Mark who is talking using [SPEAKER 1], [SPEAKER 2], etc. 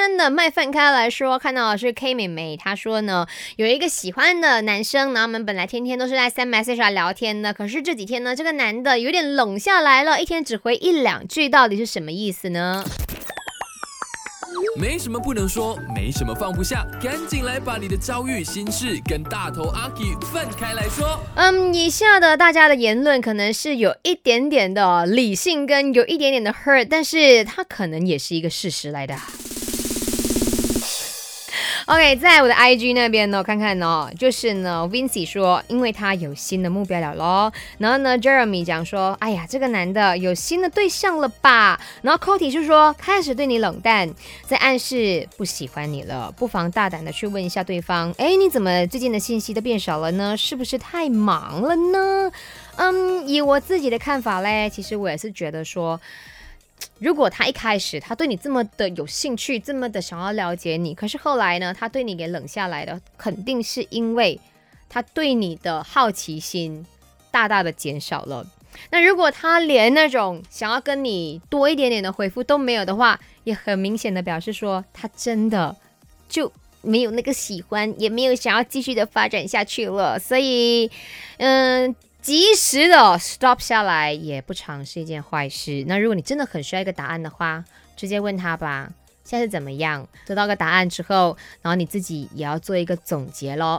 [SPEAKER 1] 天的麦饭开来说，看到的是 K 美美，她说呢，有一个喜欢的男生，然后我们本来天天都是在 send message 上聊天的，可是这几天呢，这个男的有点冷下来了，一天只回一两句，到底是什么意思呢？
[SPEAKER 2] 没什么不能说，没什么放不下，赶紧来把你的遭遇、心事跟大头阿 K 分开来说。
[SPEAKER 1] 嗯，以下的大家的言论可能是有一点点的理性，跟有一点点的 hurt，但是它可能也是一个事实来的。OK，在我的 IG 那边呢，看看哦，就是呢，Vincy 说，因为他有新的目标了咯。然后呢，Jeremy 讲说，哎呀，这个男的有新的对象了吧？然后 Cody 就说，开始对你冷淡，在暗示不喜欢你了，不妨大胆的去问一下对方，哎，你怎么最近的信息都变少了呢？是不是太忙了呢？嗯，以我自己的看法嘞，其实我也是觉得说。如果他一开始他对你这么的有兴趣，这么的想要了解你，可是后来呢，他对你给冷下来的，肯定是因为他对你的好奇心大大的减少了。那如果他连那种想要跟你多一点点的回复都没有的话，也很明显的表示说他真的就没有那个喜欢，也没有想要继续的发展下去了。所以，嗯。及时的 stop 下来也不常是一件坏事。那如果你真的很需要一个答案的话，直接问他吧。现在是怎么样？得到个答案之后，然后你自己也要做一个总结喽。